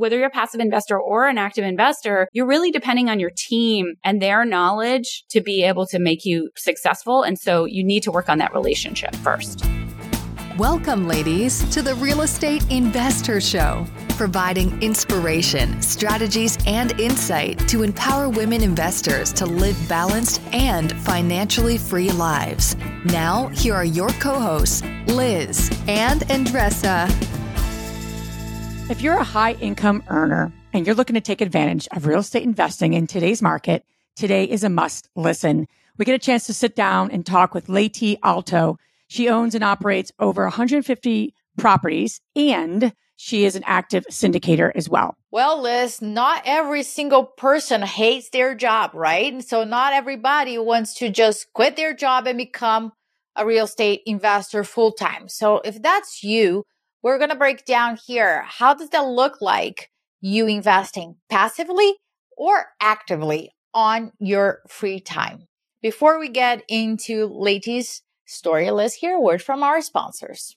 whether you're a passive investor or an active investor, you're really depending on your team and their knowledge to be able to make you successful. And so you need to work on that relationship first. Welcome, ladies, to the Real Estate Invest Her Show, providing inspiration, strategies, and insight to empower women investors to live balanced and financially free lives. Now, here are your co hosts, Liz and Andresa. If you're a high income earner and you're looking to take advantage of real estate investing in today's market, today is a must listen. We get a chance to sit down and talk with Leti Alto. She owns and operates over 150 properties and she is an active syndicator as well. Well, Liz, not every single person hates their job, right? So not everybody wants to just quit their job and become a real estate investor full time. So if that's you, we're going to break down here. How does that look like you investing passively or actively on your free time? Before we get into Leti's story, let's hear a word from our sponsors.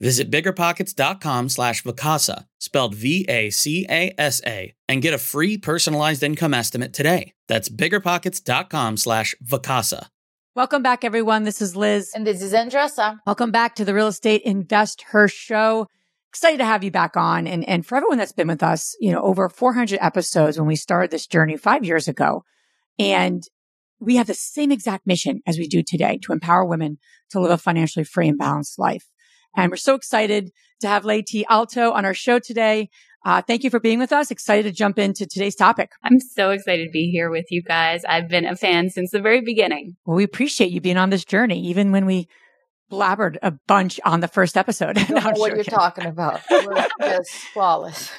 Visit biggerpockets.com slash Vacasa, spelled V-A-C-A-S-A, and get a free personalized income estimate today. That's biggerpockets.com slash Vacasa. Welcome back, everyone. This is Liz. And this is Andresa. Welcome back to the Real Estate Invest Her Show. Excited to have you back on. And, and for everyone that's been with us, you know, over 400 episodes when we started this journey five years ago. And we have the same exact mission as we do today to empower women to live a financially free and balanced life. And we're so excited to have Leti Alto on our show today. Uh, thank you for being with us. Excited to jump into today's topic. I'm so excited to be here with you guys. I've been a fan since the very beginning. Well, we appreciate you being on this journey, even when we blabbered a bunch on the first episode. I don't know what you're talking about. We're just flawless.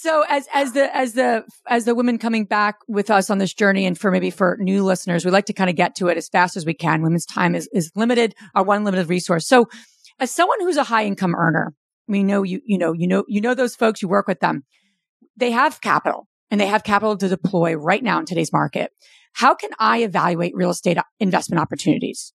So as as the as the as the women coming back with us on this journey, and for maybe for new listeners, we like to kind of get to it as fast as we can. Women's time is is limited, our one limited resource. So, as someone who's a high income earner, we know you you know you know you know those folks. You work with them. They have capital, and they have capital to deploy right now in today's market. How can I evaluate real estate investment opportunities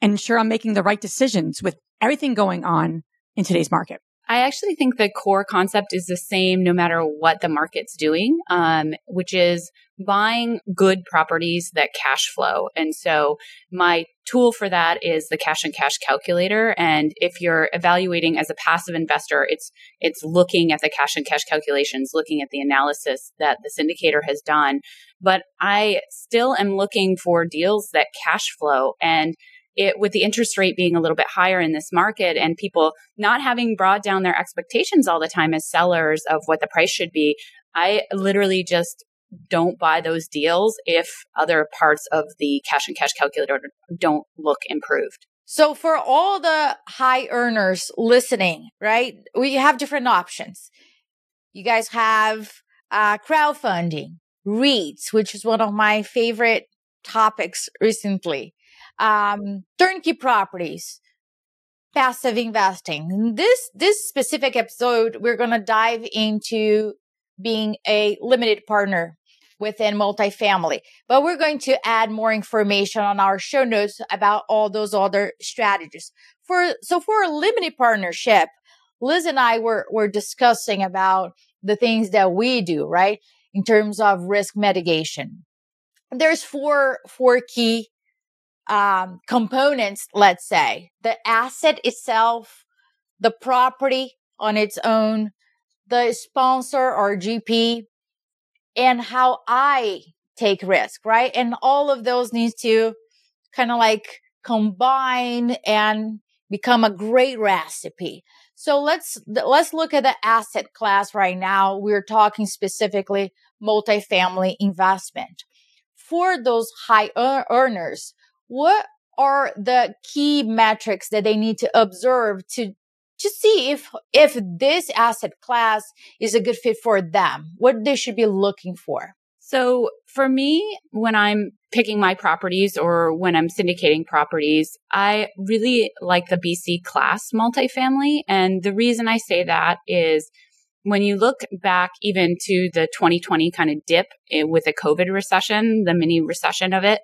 and ensure I'm making the right decisions with everything going on in today's market? I actually think the core concept is the same no matter what the market's doing, um, which is buying good properties that cash flow. And so my tool for that is the cash and cash calculator. And if you're evaluating as a passive investor, it's, it's looking at the cash and cash calculations, looking at the analysis that the syndicator has done. But I still am looking for deals that cash flow and it with the interest rate being a little bit higher in this market and people not having brought down their expectations all the time as sellers of what the price should be, I literally just don't buy those deals if other parts of the cash and cash calculator don't look improved. So for all the high earners listening, right? We have different options. You guys have uh, crowdfunding, REITs, which is one of my favorite topics recently um, turnkey properties, passive investing. This, this specific episode, we're going to dive into being a limited partner within multifamily, but we're going to add more information on our show notes about all those other strategies. For, so for a limited partnership, Liz and I were, were discussing about the things that we do, right? In terms of risk mitigation. There's four, four key um, components, let's say the asset itself, the property on its own, the sponsor or GP, and how I take risk, right? And all of those needs to kind of like combine and become a great recipe. So let's, let's look at the asset class right now. We're talking specifically multifamily investment. For those high earners, what are the key metrics that they need to observe to to see if if this asset class is a good fit for them what they should be looking for So for me, when I'm picking my properties or when I'm syndicating properties, I really like the BC class multifamily. And the reason I say that is when you look back even to the 2020 kind of dip eh, with the COVID recession, the mini recession of it,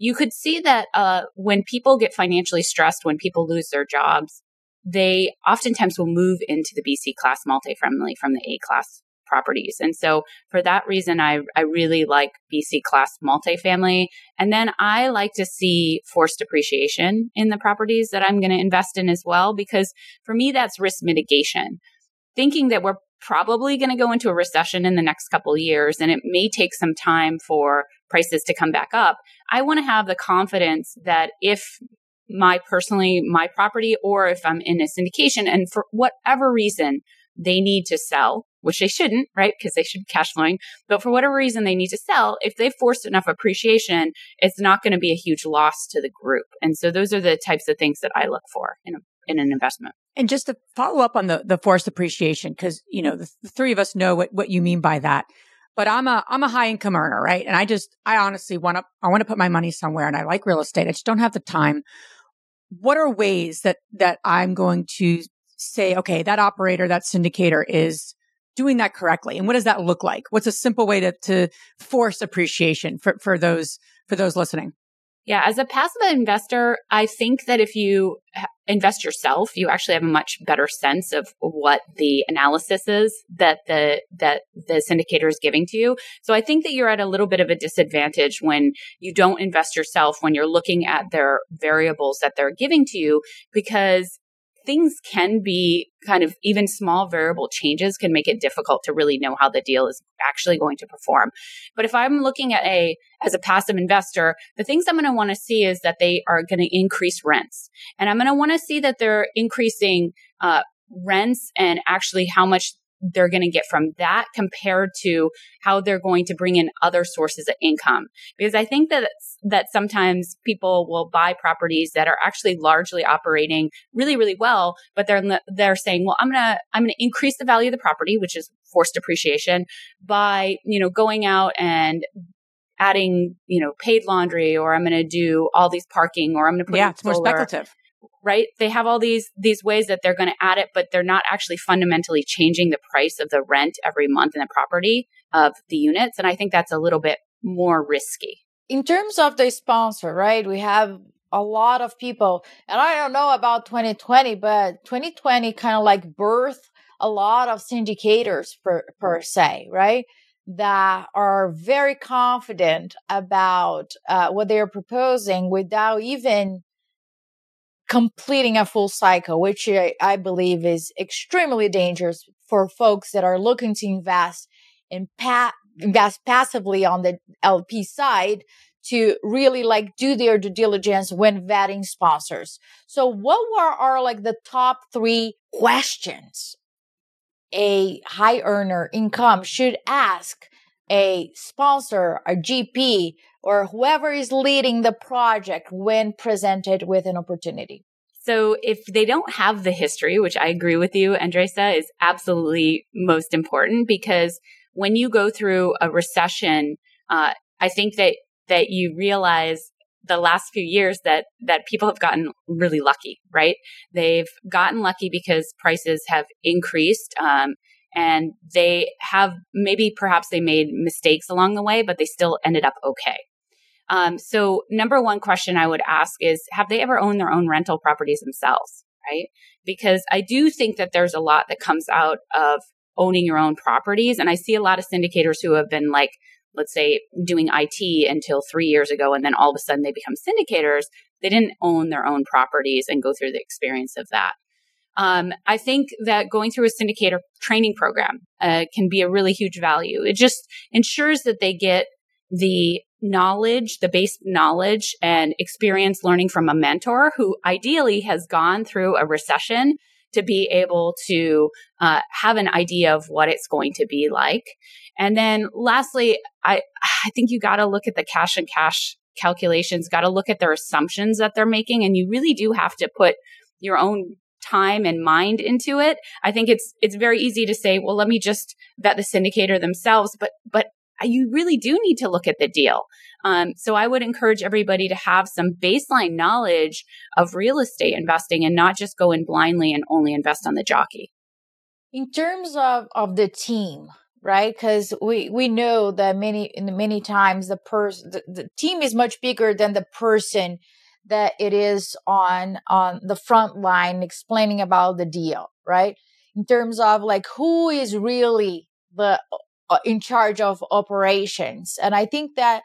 you could see that uh, when people get financially stressed, when people lose their jobs, they oftentimes will move into the BC class multifamily from the A class properties. And so for that reason, I, I really like BC class multifamily. And then I like to see forced appreciation in the properties that I'm going to invest in as well, because for me, that's risk mitigation. Thinking that we're probably going to go into a recession in the next couple years and it may take some time for prices to come back up. I want to have the confidence that if my personally my property or if I'm in a syndication and for whatever reason they need to sell, which they shouldn't, right? Because they should be cash flowing. But for whatever reason they need to sell, if they've forced enough appreciation, it's not going to be a huge loss to the group. And so those are the types of things that I look for in a, in an investment. And just to follow up on the the forced appreciation, because you know the, the three of us know what what you mean by that. But I'm a I'm a high income earner, right? And I just I honestly want to I want to put my money somewhere, and I like real estate. I just don't have the time. What are ways that that I'm going to say, okay, that operator, that syndicator is doing that correctly? And what does that look like? What's a simple way to, to force appreciation for, for those, for those listening? Yeah, as a passive investor, I think that if you invest yourself, you actually have a much better sense of what the analysis is that the that the syndicator is giving to you. So I think that you're at a little bit of a disadvantage when you don't invest yourself when you're looking at their variables that they're giving to you because things can be kind of even small variable changes can make it difficult to really know how the deal is actually going to perform. But if I'm looking at a, as a passive investor, the things I'm going to want to see is that they are going to increase rents. And I'm going to want to see that they're increasing, uh, rents and actually how much they're going to get from that compared to how they're going to bring in other sources of income. Because I think that that sometimes people will buy properties that are actually largely operating really, really well, but they're they're saying, well, I'm gonna I'm gonna increase the value of the property, which is forced appreciation, by you know going out and adding, you know, paid laundry, or I'm going to do all these parking, or I'm going to put yeah, it's more speculative right? They have all these these ways that they're going to add it, but they're not actually fundamentally changing the price of the rent every month in the property of the units, and I think that's a little bit more risky. In terms of the sponsor, right? We have a lot of people, and I don't know about 2020, but 2020 kind of like birthed a lot of syndicators per, per se, right? That are very confident about uh, what they're proposing without even completing a full cycle, which I, I believe is extremely dangerous for folks that are looking to invest pa- invest passively on the LP side to really like do their due diligence when vetting sponsors. So what were are like the top three questions a high earner income should ask a sponsor, a GP, or whoever is leading the project when presented with an opportunity. So if they don't have the history, which I agree with you, Andresa, is absolutely most important because when you go through a recession, uh, I think that that you realize the last few years that that people have gotten really lucky, right? They've gotten lucky because prices have increased. Um, and they have maybe perhaps they made mistakes along the way, but they still ended up okay. Um, so number one question I would ask is, have they ever owned their own rental properties themselves? Right? Because I do think that there's a lot that comes out of owning your own properties. And I see a lot of syndicators who have been like, let's say doing IT until three years ago. And then all of a sudden they become syndicators. They didn't own their own properties and go through the experience of that. Um, I think that going through a syndicator training program uh, can be a really huge value. It just ensures that they get the knowledge, the base knowledge and experience learning from a mentor who ideally has gone through a recession to be able to uh, have an idea of what it's going to be like. And then lastly, I, I think you got to look at the cash and cash calculations, got to look at their assumptions that they're making. And you really do have to put your own time and mind into it. I think it's, it's very easy to say, well, let me just vet the syndicator themselves. But, but you really do need to look at the deal. Um, so I would encourage everybody to have some baseline knowledge of real estate investing and not just go in blindly and only invest on the jockey. In terms of, of the team, right? Because we, we know that many, many times the person, the, the team is much bigger than the person that it is on, on the front line explaining about the deal, right? In terms of like who is really the Uh, in charge of operations. And I think that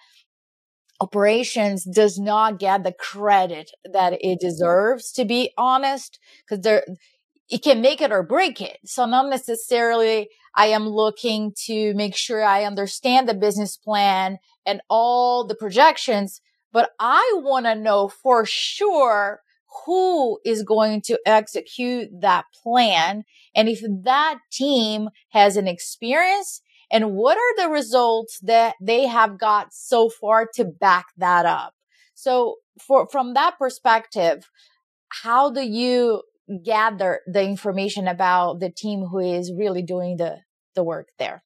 operations does not get the credit that it deserves to be honest because there it can make it or break it so not necessarily i am looking to make sure i understand the business plan and all the projections but i want to know for sure who is going to execute that plan and if that team has an experience and what are the results that they have got so far to back that up? So for from that perspective how do you gather the information about the team who is really doing the the work there?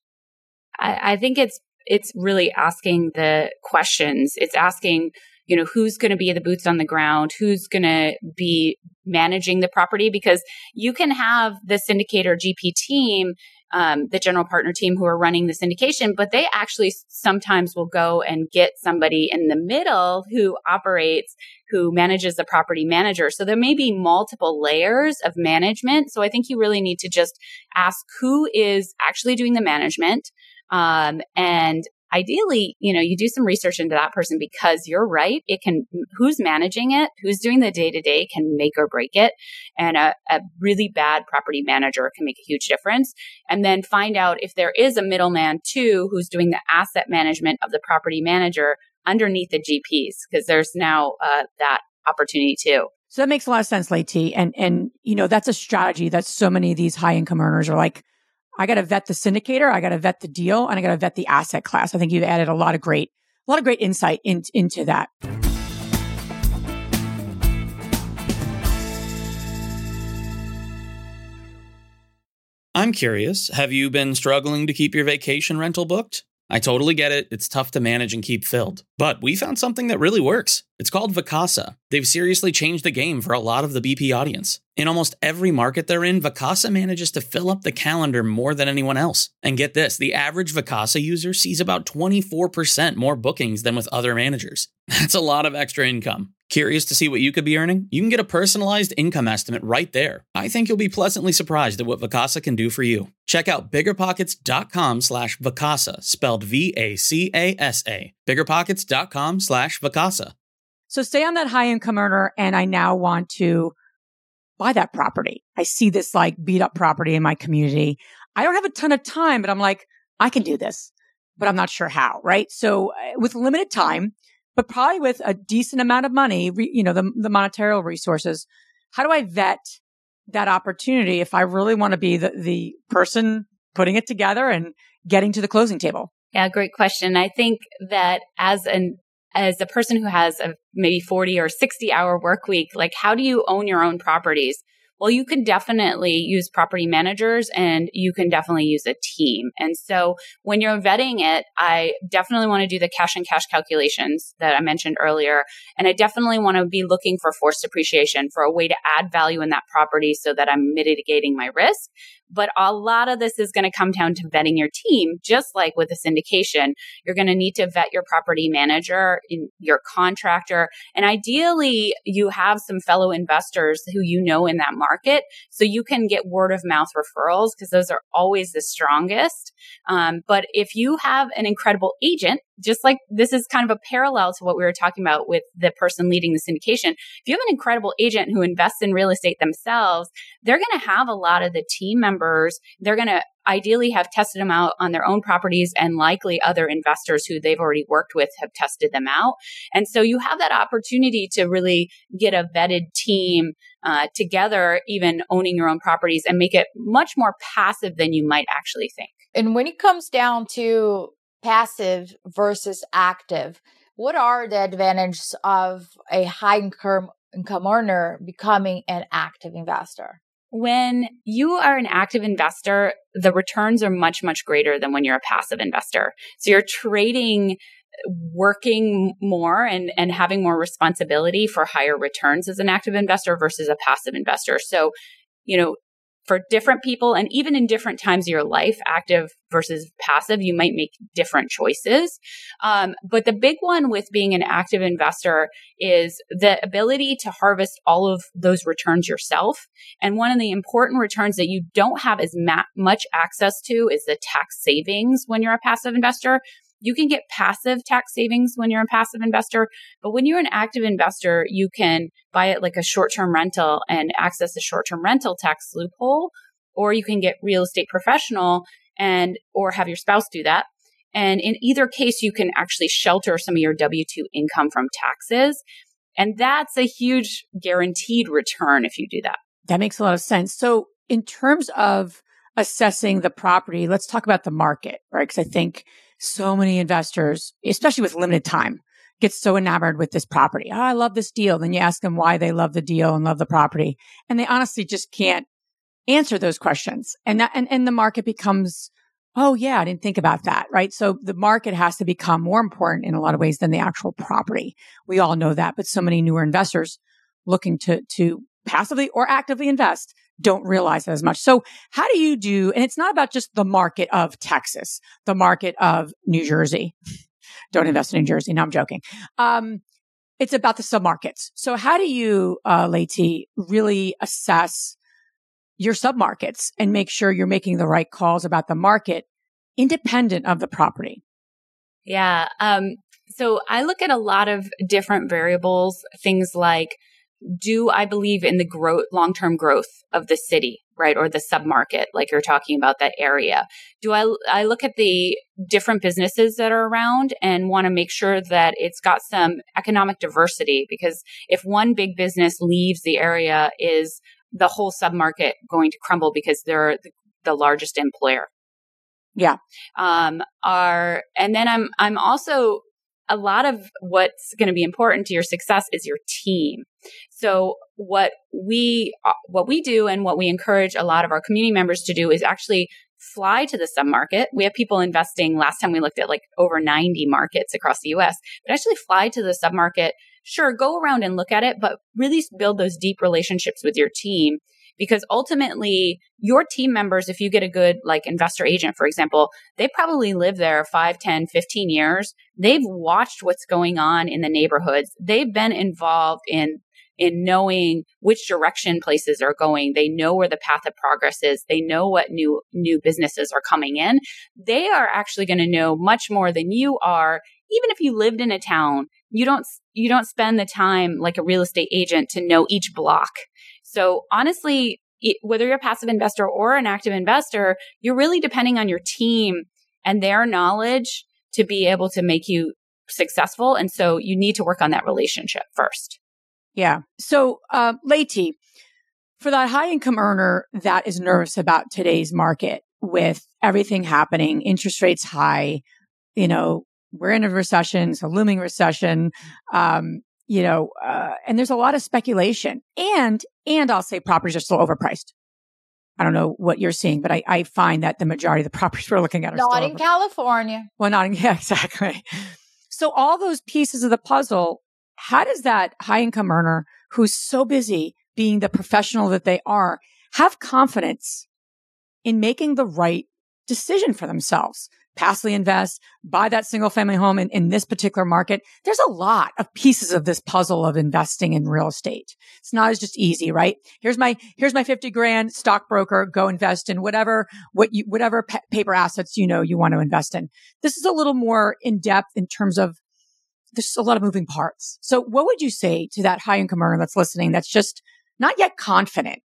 I, I think it's it's really asking the questions. It's asking you know who's going to be the boots on the ground? Who's going to be managing the property? Because you can have the syndicator gp team um, the general partner team who are running the syndication, but they actually sometimes will go and get somebody in the middle who operates, who manages the property manager. So there may be multiple layers of management. So I think you really need to just ask who is actually doing the management. Um, and ideally, you know, you do some research into that person because you're right. It can, who's managing it, who's doing the day to day can make or break it. And a, a, really bad property manager can make a huge difference. And then find out if there is a middleman too, who's doing the asset management of the property manager underneath the GPs, because there's now uh, that opportunity too. So that makes a lot of sense, Leti. And, and, you know, that's a strategy that so many of these high income earners are like, I got to vet the syndicator, I got to vet the deal, and I got to vet the asset class. I think you've added a lot of great, a lot of great insight in, into that. I'm curious, have you been struggling to keep your vacation rental booked? I totally get it. It's tough to manage and keep filled. But we found something that really works. It's called Vacasa. They've seriously changed the game for a lot of the BP audience. In almost every market they're in, Vacasa manages to fill up the calendar more than anyone else. And get this the average Vacasa user sees about 24% more bookings than with other managers. That's a lot of extra income. Curious to see what you could be earning? You can get a personalized income estimate right there. I think you'll be pleasantly surprised at what Vacasa can do for you. Check out biggerpockets.com slash Vacasa, spelled V-A-C-A-S-A. Biggerpockets.com slash Vacasa. So stay on that high income earner and I now want to buy that property. I see this like beat up property in my community. I don't have a ton of time, but I'm like, I can do this, but I'm not sure how, right? So uh, with limited time, but probably with a decent amount of money, you know, the, the monetary resources. How do I vet that opportunity if I really want to be the, the person putting it together and getting to the closing table? Yeah, great question. I think that as an as a person who has a maybe 40 or 60 hour work week, like how do you own your own properties? Well, you can definitely use property managers and you can definitely use a team. And so when you're vetting it, I definitely want to do the cash and cash calculations that I mentioned earlier. And I definitely want to be looking for forced depreciation for a way to add value in that property so that I'm mitigating my risk. But a lot of this is going to come down to vetting your team, just like with a syndication. You're going to need to vet your property manager, your contractor, and ideally you have some fellow investors who you know in that market so you can get word of mouth referrals because those are always the strongest. Um, but if you have an incredible agent, just like this is kind of a parallel to what we were talking about with the person leading the syndication. If you have an incredible agent who invests in real estate themselves, they're going to have a lot of the team members. They're going to ideally have tested them out on their own properties and likely other investors who they've already worked with have tested them out. And so you have that opportunity to really get a vetted team uh, together, even owning your own properties and make it much more passive than you might actually think. And when it comes down to passive versus active, what are the advantages of a high income income earner becoming an active investor? when you are an active investor, the returns are much, much greater than when you're a passive investor. So you're trading working more and, and having more responsibility for higher returns as an active investor versus a passive investor. So, you know, for different people and even in different times of your life, active versus passive, you might make different choices. Um, but the big one with being an active investor is the ability to harvest all of those returns yourself. And one of the important returns that you don't have as ma- much access to is the tax savings when you're a passive investor. You can get passive tax savings when you're a passive investor, but when you're an active investor, you can buy it like a short term rental and access the short term rental tax loophole, or you can get real estate professional and, or have your spouse do that. And in either case, you can actually shelter some of your W 2 income from taxes. And that's a huge guaranteed return if you do that. That makes a lot of sense. So, in terms of assessing the property, let's talk about the market, right? Because I think so many investors, especially with limited time, get so enamored with this property. Oh, I love this deal. Then you ask them why they love the deal and love the property. And they honestly just can't answer those questions. And that, and, and the market becomes, oh yeah, I didn't think about that. Right. So the market has to become more important in a lot of ways than the actual property. We all know that, but so many newer investors looking to, to passively or actively invest don't realize that as much. So how do you do, and it's not about just the market of Texas, the market of New Jersey. Don't invest in New Jersey. No, I'm joking. Um, it's about the submarkets. So how do you, uh, Leti, really assess your submarkets and make sure you're making the right calls about the market independent of the property? Yeah. Um, so I look at a lot of different variables, things like do I believe in the growth, long term growth of the city, right? Or the submarket, like you're talking about that area? Do I, I look at the different businesses that are around and want to make sure that it's got some economic diversity? Because if one big business leaves the area, is the whole submarket going to crumble because they're the, the largest employer? Yeah. Um, are, and then I'm, I'm also a lot of what's going to be important to your success is your team. So what we uh, what we do and what we encourage a lot of our community members to do is actually fly to the submarket. We have people investing last time we looked at like over 90 markets across the US, but actually fly to the submarket. Sure, go around and look at it, but really build those deep relationships with your team because ultimately your team members if you get a good like investor agent for example they probably live there 5 10 15 years. They've watched what's going on in the neighborhoods. They've been involved in in knowing which direction places are going. They know where the path of progress is. They know what new new businesses are coming in. They are actually going to know much more than you are. Even if you lived in a town you don't you don't spend the time like a real estate agent to know each block so honestly, it, whether you're a passive investor or an active investor, you're really depending on your team and their knowledge to be able to make you successful. And so you need to work on that relationship first. Yeah. So, uh, Leti, for that high income earner that is nervous about today's market with everything happening, interest rates high, you know, we're in a recession, it's a looming recession. Um, you know, uh, and there's a lot of speculation and, and I'll say properties are still overpriced. I don't know what you're seeing, but I, I find that the majority of the properties we're looking at are not in. California. Well, not in, yeah, exactly. So all those pieces of the puzzle, how does that high income earner who's so busy being the professional that they are have confidence in making the right decision for themselves? Passively invest, buy that single family home in, in this particular market. There's a lot of pieces of this puzzle of investing in real estate. It's not as just easy, right? Here's my, here's my 50 grand stockbroker. Go invest in whatever, what you, whatever pa- paper assets you know you want to invest in. This is a little more in depth in terms of there's a lot of moving parts. So what would you say to that high income earner that's listening that's just not yet confident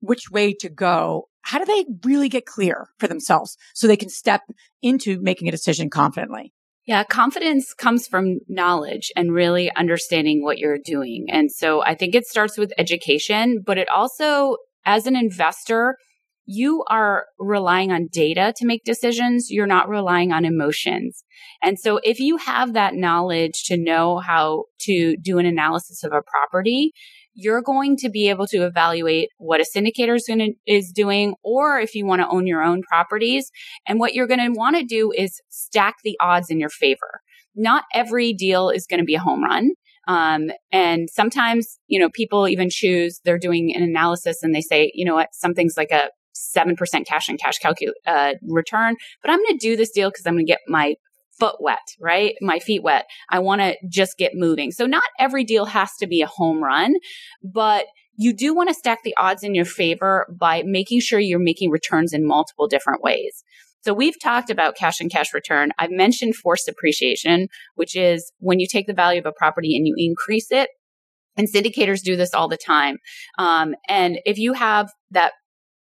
which way to go how do they really get clear for themselves so they can step into making a decision confidently? Yeah, confidence comes from knowledge and really understanding what you're doing. And so I think it starts with education, but it also, as an investor, you are relying on data to make decisions. You're not relying on emotions. And so if you have that knowledge to know how to do an analysis of a property, you're going to be able to evaluate what a syndicator is, gonna, is doing, or if you want to own your own properties. And what you're going to want to do is stack the odds in your favor. Not every deal is going to be a home run. Um, and sometimes, you know, people even choose, they're doing an analysis and they say, you know what, something's like a 7% cash and cash calcu- uh, return, but I'm going to do this deal because I'm going to get my foot wet, right? My feet wet. I want to just get moving. So not every deal has to be a home run, but you do want to stack the odds in your favor by making sure you're making returns in multiple different ways. So we've talked about cash and cash return. I've mentioned forced appreciation, which is when you take the value of a property and you increase it. And syndicators do this all the time. Um, and if you have that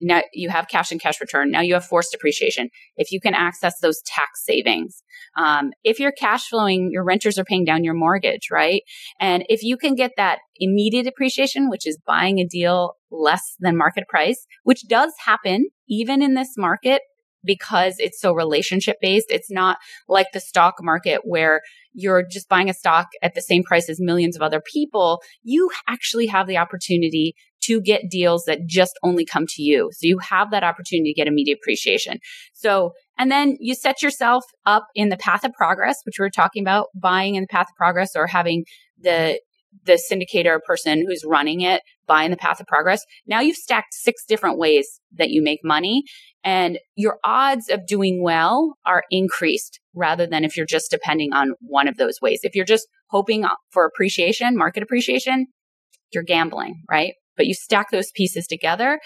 now you have cash and cash return. Now you have forced appreciation. If you can access those tax savings, um, if you're cash flowing, your renters are paying down your mortgage, right? And if you can get that immediate appreciation, which is buying a deal less than market price, which does happen even in this market, because it's so relationship based. It's not like the stock market where you're just buying a stock at the same price as millions of other people. You actually have the opportunity to get deals that just only come to you. So you have that opportunity to get immediate appreciation. So, and then you set yourself up in the path of progress, which we are talking about buying in the path of progress or having the the syndicator person who's running it buying the path of progress. Now you've stacked six different ways that you make money and your odds of doing well are increased rather than if you're just depending on one of those ways. If you're just hoping for appreciation, market appreciation, you're gambling, right? But you stack those pieces together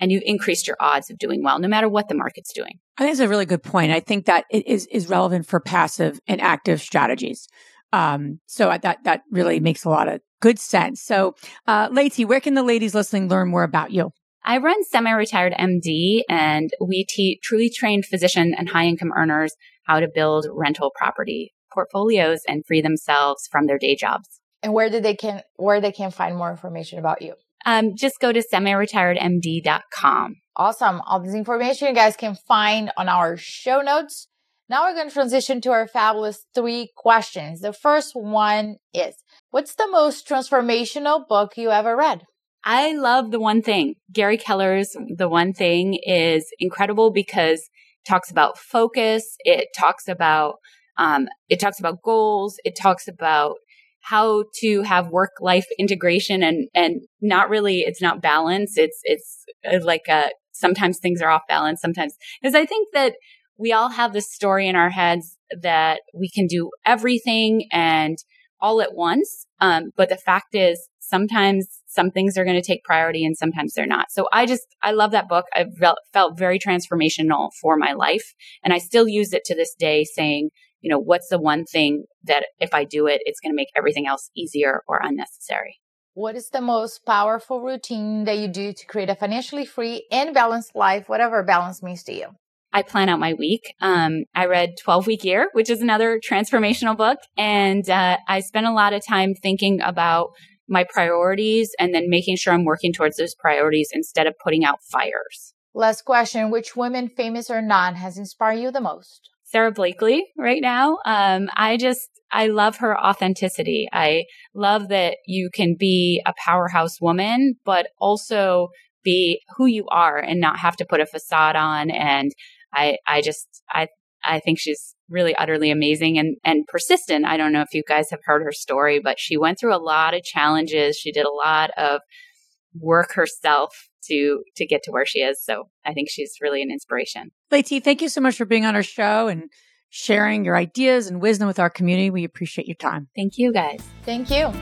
and you've increased your odds of doing well, no matter what the market's doing. I think it's a really good point. I think that it is, is relevant for passive and active strategies. Um, so that, that really makes a lot of good sense. So, uh, Leti, where can the ladies listening learn more about you? I run semi-retired MD and we teach truly trained physician and high income earners how to build rental property portfolios and free themselves from their day jobs. And where did they can where they can find more information about you? Um, just go to semi-retiredmd.com. Awesome. All this information you guys can find on our show notes. Now we're going to transition to our fabulous three questions. The first one is, what's the most transformational book you ever read? I love the one thing. Gary Keller's The One Thing is incredible because it talks about focus. It talks about, um, it talks about goals. It talks about how to have work life integration and, and not really, it's not balance. It's, it's uh, like a, uh, sometimes things are off balance. Sometimes, because I think that we all have this story in our heads that we can do everything and all at once. Um, but the fact is sometimes some things are going to take priority and sometimes they're not. So I just, I love that book. I felt felt very transformational for my life. And I still use it to this day saying, you know, what's the one thing that if I do it, it's going to make everything else easier or unnecessary? What is the most powerful routine that you do to create a financially free and balanced life, whatever balance means to you? I plan out my week. Um, I read 12 Week Year, which is another transformational book. And uh, I spent a lot of time thinking about my priorities and then making sure I'm working towards those priorities instead of putting out fires. Last question Which women, famous or non, has inspired you the most? Sara Blakely right now. Um, I just, I love her authenticity. I love that you can be a powerhouse woman, but also be who you are and not have to put a facade on. And I, I just, I, I think she's really utterly amazing and, and persistent. I don't know if you guys have heard her story, but she went through a lot of challenges. She did a lot of work herself to to get to where she is. So I think she's really an inspiration. Leti, thank you so much for being on our show and sharing your ideas and wisdom with our community. We appreciate your time. Thank you guys. Thank you.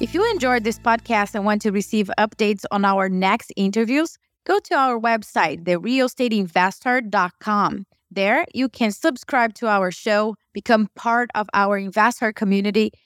If you enjoyed this podcast and want to receive updates on our next interviews, go to our website, therealestateinvestor.com. There, you can subscribe to our show, become part of our investor community,